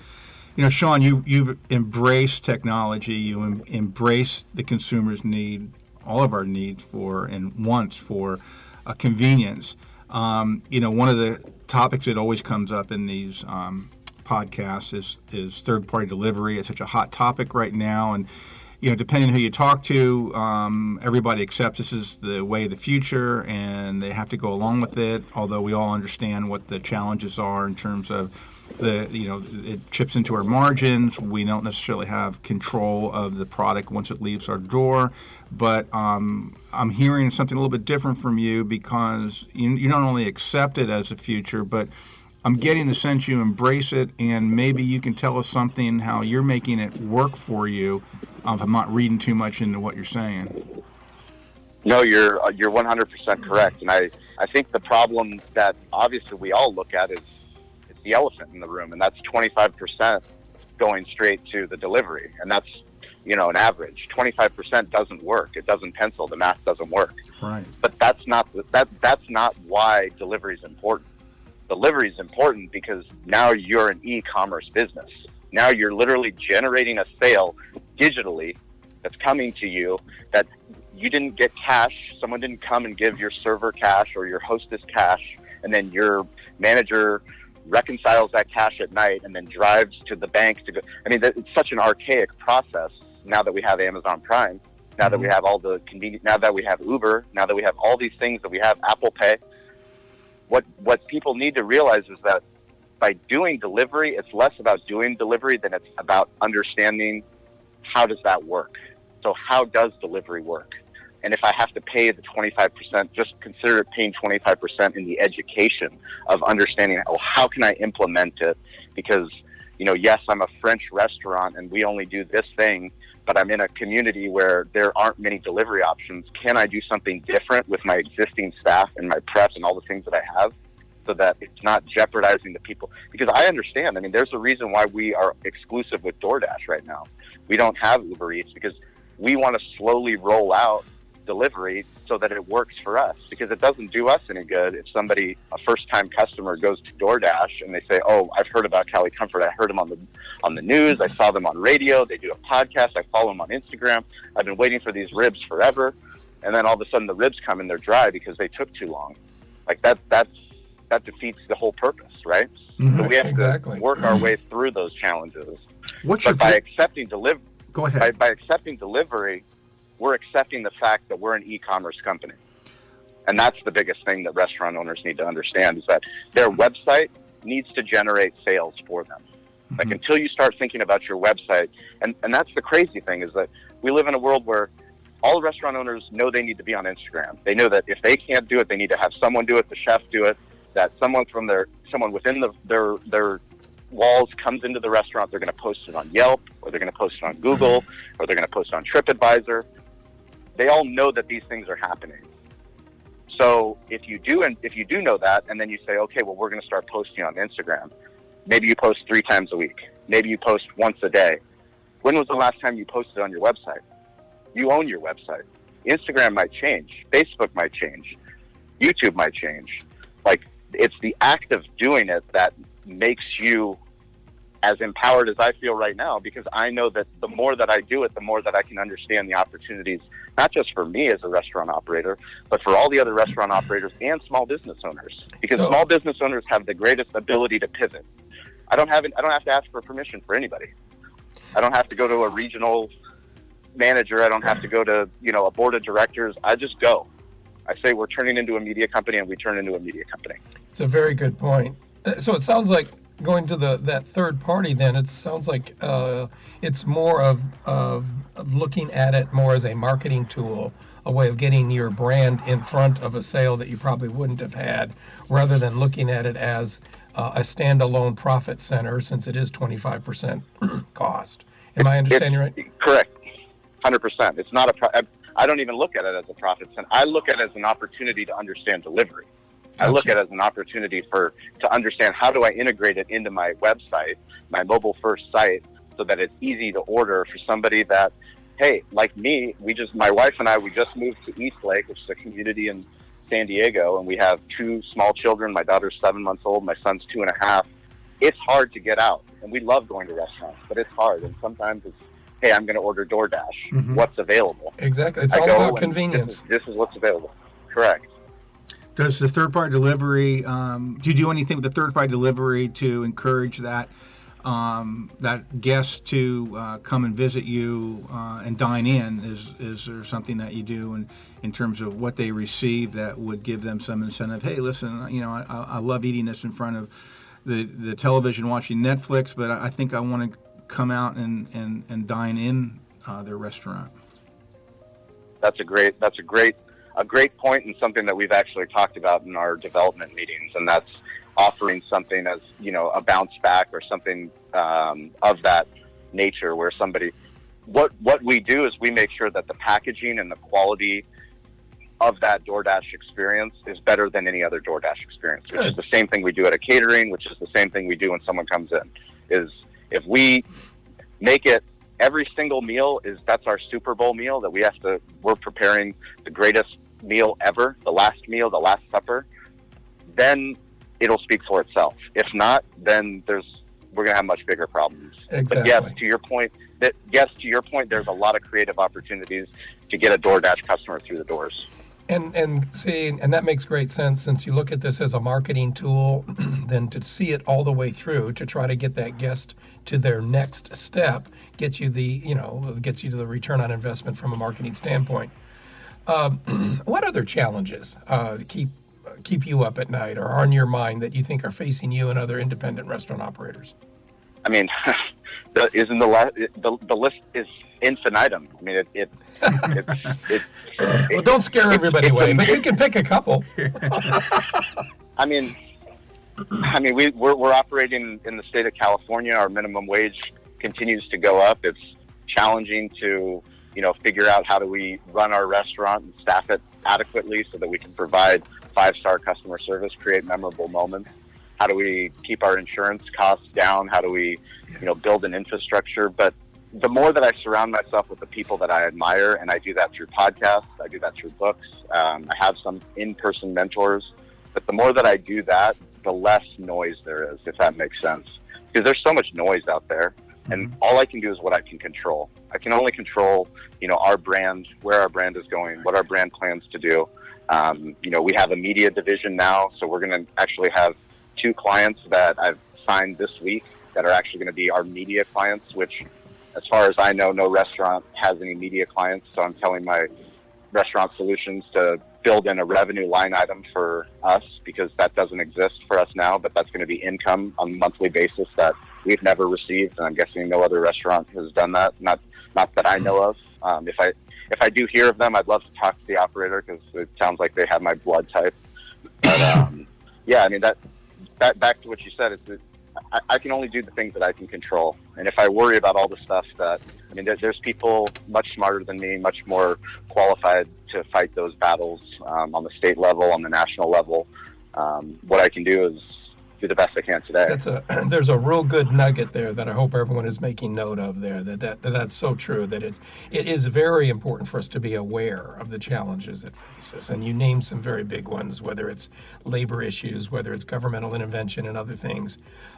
You know, Sean, you you've embraced technology. You em- embrace the consumer's need, all of our needs for and wants for uh, convenience. Um, you know, one of the topics that always comes up in these um, podcasts is is third party delivery. It's such a hot topic right now, and you know, depending who you talk to, um, everybody accepts this is the way of the future, and they have to go along with it. Although we all understand what the challenges are in terms of the, you know, it chips into our margins. We don't necessarily have control of the product once it leaves our door. But um, I'm hearing something a little bit different from you because you, you not only accept it as the future, but I'm getting the sense you embrace it, and maybe you can tell us something how you're making it work for you. If I'm not reading too much into what you're saying.
No, you're uh, you're 100% correct, and I I think the problem that obviously we all look at is it's the elephant in the room, and that's 25% going straight to the delivery, and that's you know an average. 25% doesn't work. It doesn't pencil. The math doesn't work.
Right.
But that's not that that's not why delivery is important. Delivery is important because now you're an e-commerce business. Now you're literally generating a sale digitally that's coming to you that you didn't get cash. Someone didn't come and give your server cash or your hostess cash, and then your manager reconciles that cash at night and then drives to the bank to go. I mean, it's such an archaic process now that we have Amazon Prime, now that we mm-hmm. have all the convenient, now that we have Uber, now that we have all these things that we have Apple Pay. What what people need to realize is that by doing delivery, it's less about doing delivery than it's about understanding how does that work. So how does delivery work? And if I have to pay the 25%, just consider it paying 25% in the education of understanding, oh, how can I implement it? Because, you know, yes, I'm a French restaurant and we only do this thing, but I'm in a community where there aren't many delivery options. Can I do something different with my existing staff and my prep and all the things that I have so that it's not jeopardizing the people? Because I understand. I mean, there's a reason why we are exclusive with DoorDash right now. We don't have Uber Eats because we want to slowly roll out delivery so that it works for us. Because it doesn't do us any good if somebody a first time customer goes to DoorDash and they say oh I've heard about Cali Comfort. I heard them on the on the news. I saw them on radio. They do a podcast. I follow them on Instagram. I've been waiting for these ribs forever. And then all of a sudden the ribs come and they're dry because they took too long. Like that that's that defeats the whole purpose right?
Mhm.
so we have
Exactly.
to work our way through those challenges
What's your
but by
vi-
accepting delivery
go ahead?
by accepting delivery, we're accepting the fact that we're an e-commerce company. And that's the biggest thing that restaurant owners need to understand is that their website needs to generate sales for them. Like
Mhm.
until you start thinking about your website, and, and that's the crazy thing is that we live in a world where all restaurant owners know they need to be on Instagram. They know that if they can't do it, they need to have someone do it, the chef do it, that someone from their someone within the, their their walls comes into the restaurant, they're going to post it on Yelp or they're going to post it on Google or they're going to post it on TripAdvisor. They all know that these things are happening. So if you do and if you do know that, and then you say, okay, well, we're going to start posting on Instagram. Maybe you post three times a week. Maybe you post once a day. When was the last time you posted on your website? You own your website. Instagram might change. Facebook might change. YouTube might change. Like it's the act of doing it that makes you as empowered as I feel right now because I know that the more that I do it, the more that I can understand the opportunities, not just for me as a restaurant operator, but for all the other restaurant operators and small business owners. Because
So-
small business owners have the greatest ability to pivot. I don't have I don't have to ask for permission for anybody. I don't have to go to a regional manager. I don't have to go to you know a board of directors. I just go. I say we're turning into a media company, and we turn into a media company.
It's a very good point. Uh, So it sounds like going to the that third party. Then it sounds like uh, it's more of, of of looking at it more as a marketing tool, a way of getting your brand in front of a sale that you probably wouldn't have had, rather than looking at it as uh, a standalone profit center, since it is twenty five percent cost. Am I understanding right?
Correct, hundred percent. It's not a. Pro- I don't even look at it as a profit center. I look at it as an opportunity to understand delivery. I look at it as an opportunity for to understand how do I integrate it into my website, my mobile first site, so that it's easy to order for somebody that, hey, like me, we just my wife and I we just moved to East Lake, which is a community in San Diego, and we have two small children. My daughter's seven months old. My son's two and a half. It's hard to get out, and we love going to restaurants, but it's hard, and sometimes it's, hey, I'm going to order DoorDash.
Mhm.
What's available?
Exactly. It's
I
all about convenience.
This is, this is what's available. Correct.
Does the third party delivery? Um, do you do anything with the third party delivery to encourage that um, that guest to uh, come and visit you uh, and dine in? Is is there something that you do in in terms of what they receive that would give them some incentive? Hey, listen, you know, I, I love eating this in front of the the television, watching Netflix, but I think I want to come out and and and dine in uh, their restaurant.
That's a great. That's a great. A great point and something that we've actually talked about in our development meetings, and that's offering something as you know a bounce back or something um, of that nature, where somebody. What what we do is we make sure that the packaging and the quality of that DoorDash experience is better than any other DoorDash experience, which is the same thing we do at a catering, which is the same thing we do when someone comes in. Is if we make it every single meal is that's our Super Bowl meal that we have to we're preparing the greatest meal ever, the last meal, the last supper, then it'll speak for itself. If not, then there's we're gonna have much bigger problems. But
Exactly.
yes, to your point, that yes, to your point, there's a lot of creative opportunities to get a DoorDash customer through the doors.
And and see, and that makes great sense since you look at this as a marketing tool, then to see it all the way through to try to get that guest to their next step gets you the you know gets you to the return on investment from a marketing standpoint. Um, what other challenges uh, keep keep you up at night or on your mind that you think are facing you and other independent restaurant operators?
I mean, the, isn't the, la- the the list is infinitum. I mean, it it it's, it,
Well, don't scare everybody away, but you can pick a couple.
I mean, I mean, we, we're, we're operating in the state of California. Our minimum wage continues to go up. It's challenging to, you know, figure out how do we run our restaurant and staff it adequately so that we can provide five-star customer service, create memorable moments. How do we keep our insurance costs down? How do we, you know, build an infrastructure? But the more that I surround myself with the people that I admire, and I do that through podcasts, I do that through books. Um, I have some in-person mentors, but the more that I do that, the less noise there is, if that makes sense. Because there's so much noise out there, and
Mhm.
all I can do is what I can control. I can only control, you know, our brand, where our brand is going, what our brand plans to do. Um, you know, we have a media division now, so we're going to actually have two clients that I've signed this week that are actually going to be our media clients, which, as far as I know, no restaurant has any media clients. So I'm telling my restaurant solutions to build in a revenue line item for us because that doesn't exist for us now, but that's going to be income on a monthly basis that we've never received, and I'm guessing no other restaurant has done that. Not not that I know of. Um, if I if I do hear of them, I'd love to talk to the operator because it sounds like they have my blood type. But um, yeah, I mean that that back to what you said. It's, it, I, I can only do the things that I can control, and if I worry about all the stuff that I mean, there, there's people much smarter than me, much more qualified to fight those battles um, on the state level, on the national level. Um, what I can do is do the best I can today.
That's a there's a real good nugget there that I hope everyone is making note of there. That, that, that that's so true. That it's it is very important for us to be aware of the challenges that face us. And you named some very big ones, whether it's labor issues, whether it's governmental intervention, and other things.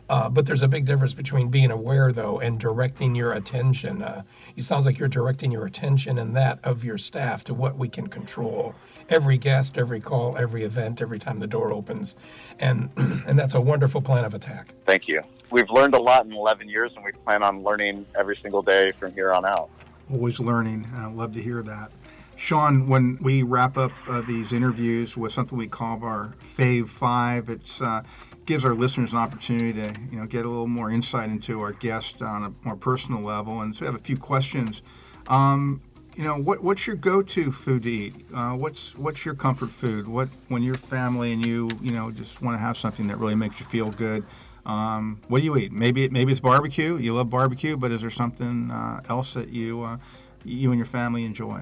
Uh, but there's a big difference between being aware, though, and directing your attention. Uh, it sounds like you're directing your attention and that of your staff to what we can control. Every guest, every call, every event, every time the door opens, and and that's a wonderful plan of attack.
Thank you. We've learned a lot in 11 years, and we plan on learning every single day from here on out.
Always learning. I love to hear that. Sean, when we wrap up uh, these interviews with something we call our Fave Five, it uh, gives our listeners an opportunity to you know get a little more insight into our guest on a more personal level. And so we have a few questions. Um, you know, what what's your go-to food to eat? Uh, what's what's your comfort food? What when your family and you you know just want to have something that really makes you feel good? Um, what do you eat? Maybe it, maybe it's barbecue. You love barbecue, but is there something uh, else that you uh, you and your family enjoy?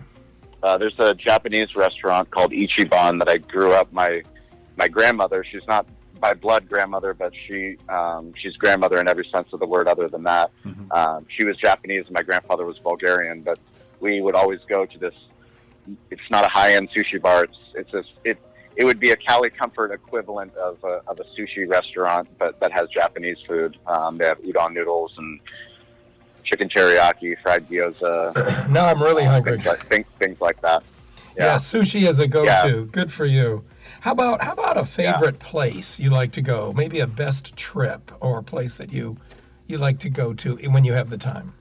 Uh, there's a Japanese restaurant called Ichiban that I grew up. My my grandmother, she's not by blood grandmother, but she um, she's grandmother in every sense of the word, other than that.
Mhm.
Um, she was Japanese, and my grandfather was Bulgarian. But we would always go to this. It's not a high end sushi bar. It's it's a, it it would be a Cali Comfort equivalent of a, of a sushi restaurant, but that has Japanese food. Um, they have udon noodles and chicken teriyaki, fried gyoza,
now I'm really hungry.
things like, things, things like that.
Yeah. sushi is a go-to.
Yeah.
Good for you. How about how about a favorite place you like to go? Maybe a best trip or a place that you you like to go to when you have the time.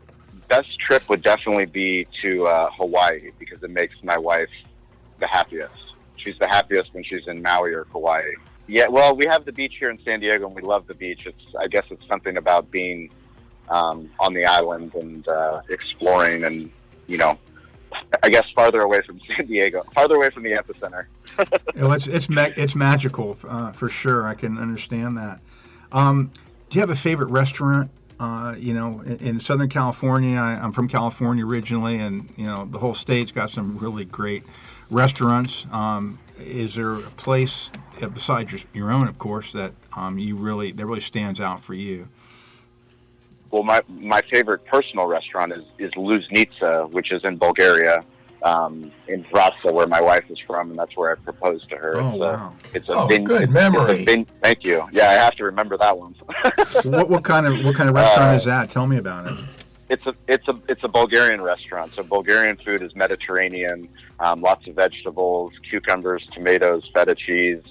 Best trip would definitely be to uh, Hawaii because it makes my wife the happiest. She's the happiest when she's in Maui or Hawaii. Yeah, well, we have the beach here in San Diego, and we love the beach. It's, I guess, it's something about being um, on the island and uh, exploring, and you know, I guess farther away from San Diego, farther away from the epicenter.
Well, it's it's ma- it's magical uh, for sure. I can understand that. Um, do you have a favorite restaurant? Uh, you know, in, in Southern California, I, I'm from California originally, and you know the whole state's got some really great restaurants. Um, is there a place uh, besides your, your own, of course, that um, you really that really stands out for you?
Well, my my favorite personal restaurant is is Luznica, which is in Bulgaria, um, in Vratsa, where my wife is from, and that's where I proposed to her.
Oh
it's
wow!
a, it's a
Oh,
vin-
good
it's-
memory.
It's a vin- thank you. Yeah, I have to remember that one.
what what kind of what kind of restaurant
Uh,
is that? Tell me about it.
it's a it's a it's a Bulgarian restaurant. So Bulgarian food is Mediterranean, um, lots of vegetables, cucumbers, tomatoes, feta cheese.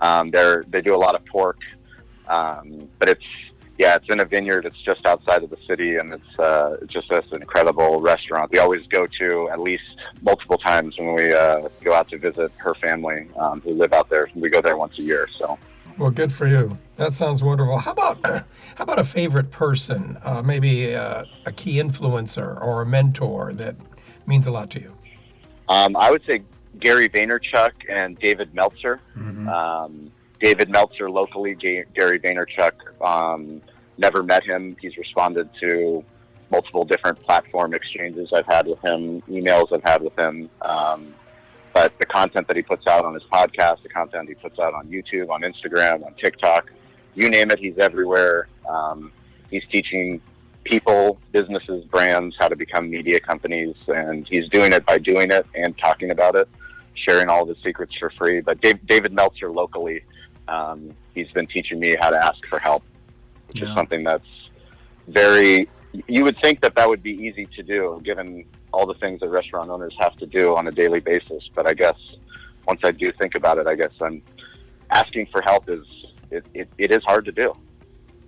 Um, they're they do a lot of pork, um, but it's yeah, it's in a vineyard. It's just outside of the city, and it's uh, just this incredible restaurant. We always go to at least multiple times when we uh, go out to visit her family um, who live out there. We go there once a year. So
Well, good for you. That sounds wonderful. How about how about a favorite person? Uh, maybe a, a key influencer or a mentor that means a lot to you.
Um, I would say Gary Vaynerchuk and David Meltzer.
Mhm.
Um, David Meltzer locally, Gary Vaynerchuk. Um, never met him. He's responded to multiple different platform exchanges I've had with him, emails I've had with him. Um, but the content that he puts out on his podcast, the content he puts out on YouTube, on Instagram, on TikTok, you name it, he's everywhere. Um, he's teaching people, businesses, brands how to become media companies, and he's doing it by doing it and talking about it, sharing all his secrets for free. But Dave, David Meltzer locally, um, he's been teaching me how to ask for help, which
Yeah.
is something that's very. You would think that that would be easy to do, given all the things that restaurant owners have to do on a daily basis. But I guess once I do think about it, I guess I'm asking for help is it, it, it is hard to do.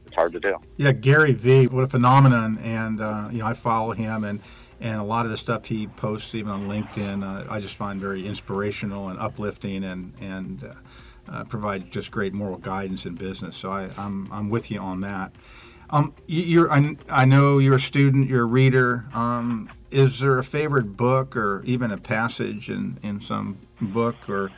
It's hard to do.
Yeah, Gary Vee, what a phenomenon! And uh, you know, I follow him, and and a lot of the stuff he posts, even on LinkedIn, uh, I just find very inspirational and uplifting, and and uh, uh, provide just great moral guidance in business. So I, I'm I'm with you on that. Um, you- you're I, I know you're a student, you're a reader. Um, is there a favorite book or even a passage in, in some book or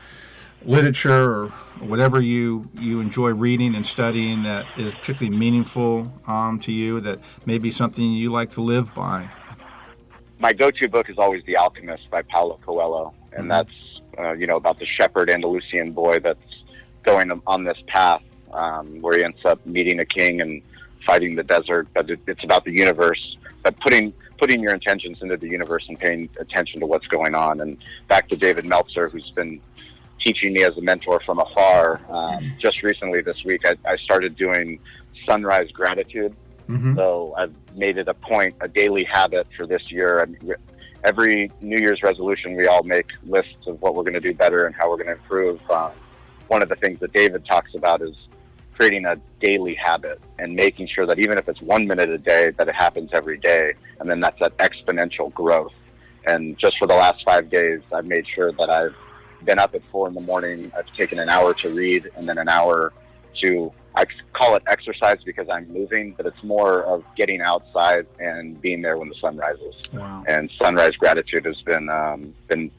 literature or whatever you, you enjoy reading and studying that is particularly meaningful um, to you that may be something you like to live by?
my go-to book is always The Alchemist by Paulo Coelho, and
Mhm.
that's uh, you know about the shepherd Andalusian boy that's going on this path um, where he ends up meeting a king and fighting the desert. But it, it's about the universe, but putting putting your intentions into the universe and paying attention to what's going on. And back to David Meltzer, who's been teaching me as a mentor from afar. Um, just recently this week, I, I started doing sunrise gratitude.
Mm-hmm.
So I've made it a point, a daily habit for this year. I mean, every New Year's resolution, we all make lists of what we're going to do better and how we're going to improve. Um, one of the things that David talks about is creating a daily habit and making sure that even if it's one minute a day, that it happens every day, and then that's that exponential growth. And just for the last five days, I've made sure that I've been up at four in the morning. I've taken an hour to read and then an hour to I call it exercise because I'm moving, but it's more of getting outside and being there when the sun rises.
Wow.
And sunrise gratitude has been um, been.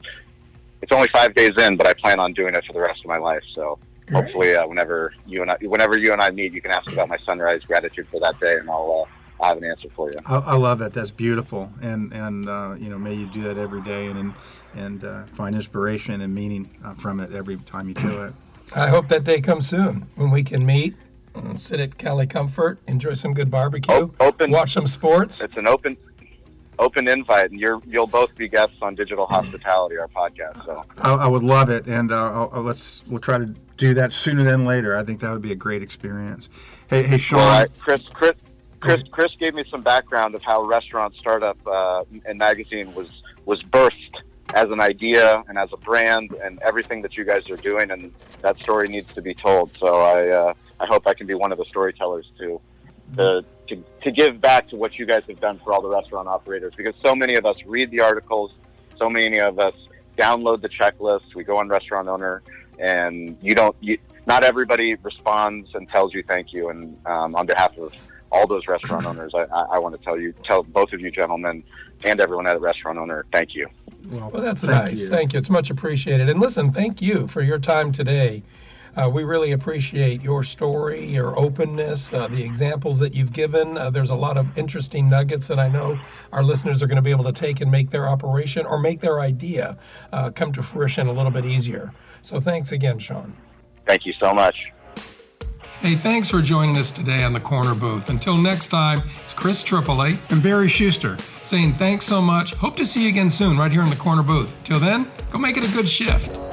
It's only five days in, but I plan on doing it for the rest of my life. So
Great.
hopefully, uh, whenever you and I, whenever you and I meet, you can ask about my sunrise gratitude for that day, and I'll uh, I'll have an answer for you.
I, I love that. That's beautiful, and and uh, you know, may you do that every day, and and, and uh, find inspiration and meaning uh, from it every time you do it.
I hope that day comes soon when we can meet, and sit at Cali Comfort, enjoy some good barbecue,
O- open.
watch some sports.
It's an open open invite, and you're you'll both be guests on Digital Hospitality, our podcast. So.
I, I would love it, and uh, let's we'll try to do that sooner than later. I think that would be a great experience. Hey, hey, Sean.
Well, I, Chris, Chris, Chris, Chris gave me some background of how Restaurant Startup uh, and Magazine was was birthed as an idea and as a brand and everything that you guys are doing, and that story needs to be told. So I uh, I hope I can be one of the storytellers to to, to to give back to what you guys have done for all the restaurant operators because so many of us read the articles, so many of us download the checklist. We go on Restaurant Owner, and you don't. You, not everybody responds and tells you thank you. And um, on behalf of all those restaurant owners, I, I, I want to tell you, tell both of you gentlemen and everyone at Restaurant Owner, thank you.
Well, that's
thank
nice.
you.
Thank you. It's much appreciated. And listen, thank you for your time today. Uh, we really appreciate your story, your openness, uh, the examples that you've given. Uh, there's a lot of interesting nuggets that I know our listeners are going to be able to take and make their operation or make their idea uh, come to fruition a little bit easier. So thanks again, Sean.
Thank you so much.
Hey, thanks for joining us today on the Corner Booth. Until next time, it's Chris Tripoli
and Barry Shuster.
saying thanks so much. Hope to see you again soon right here in the Corner Booth. Till then, go make it a good shift.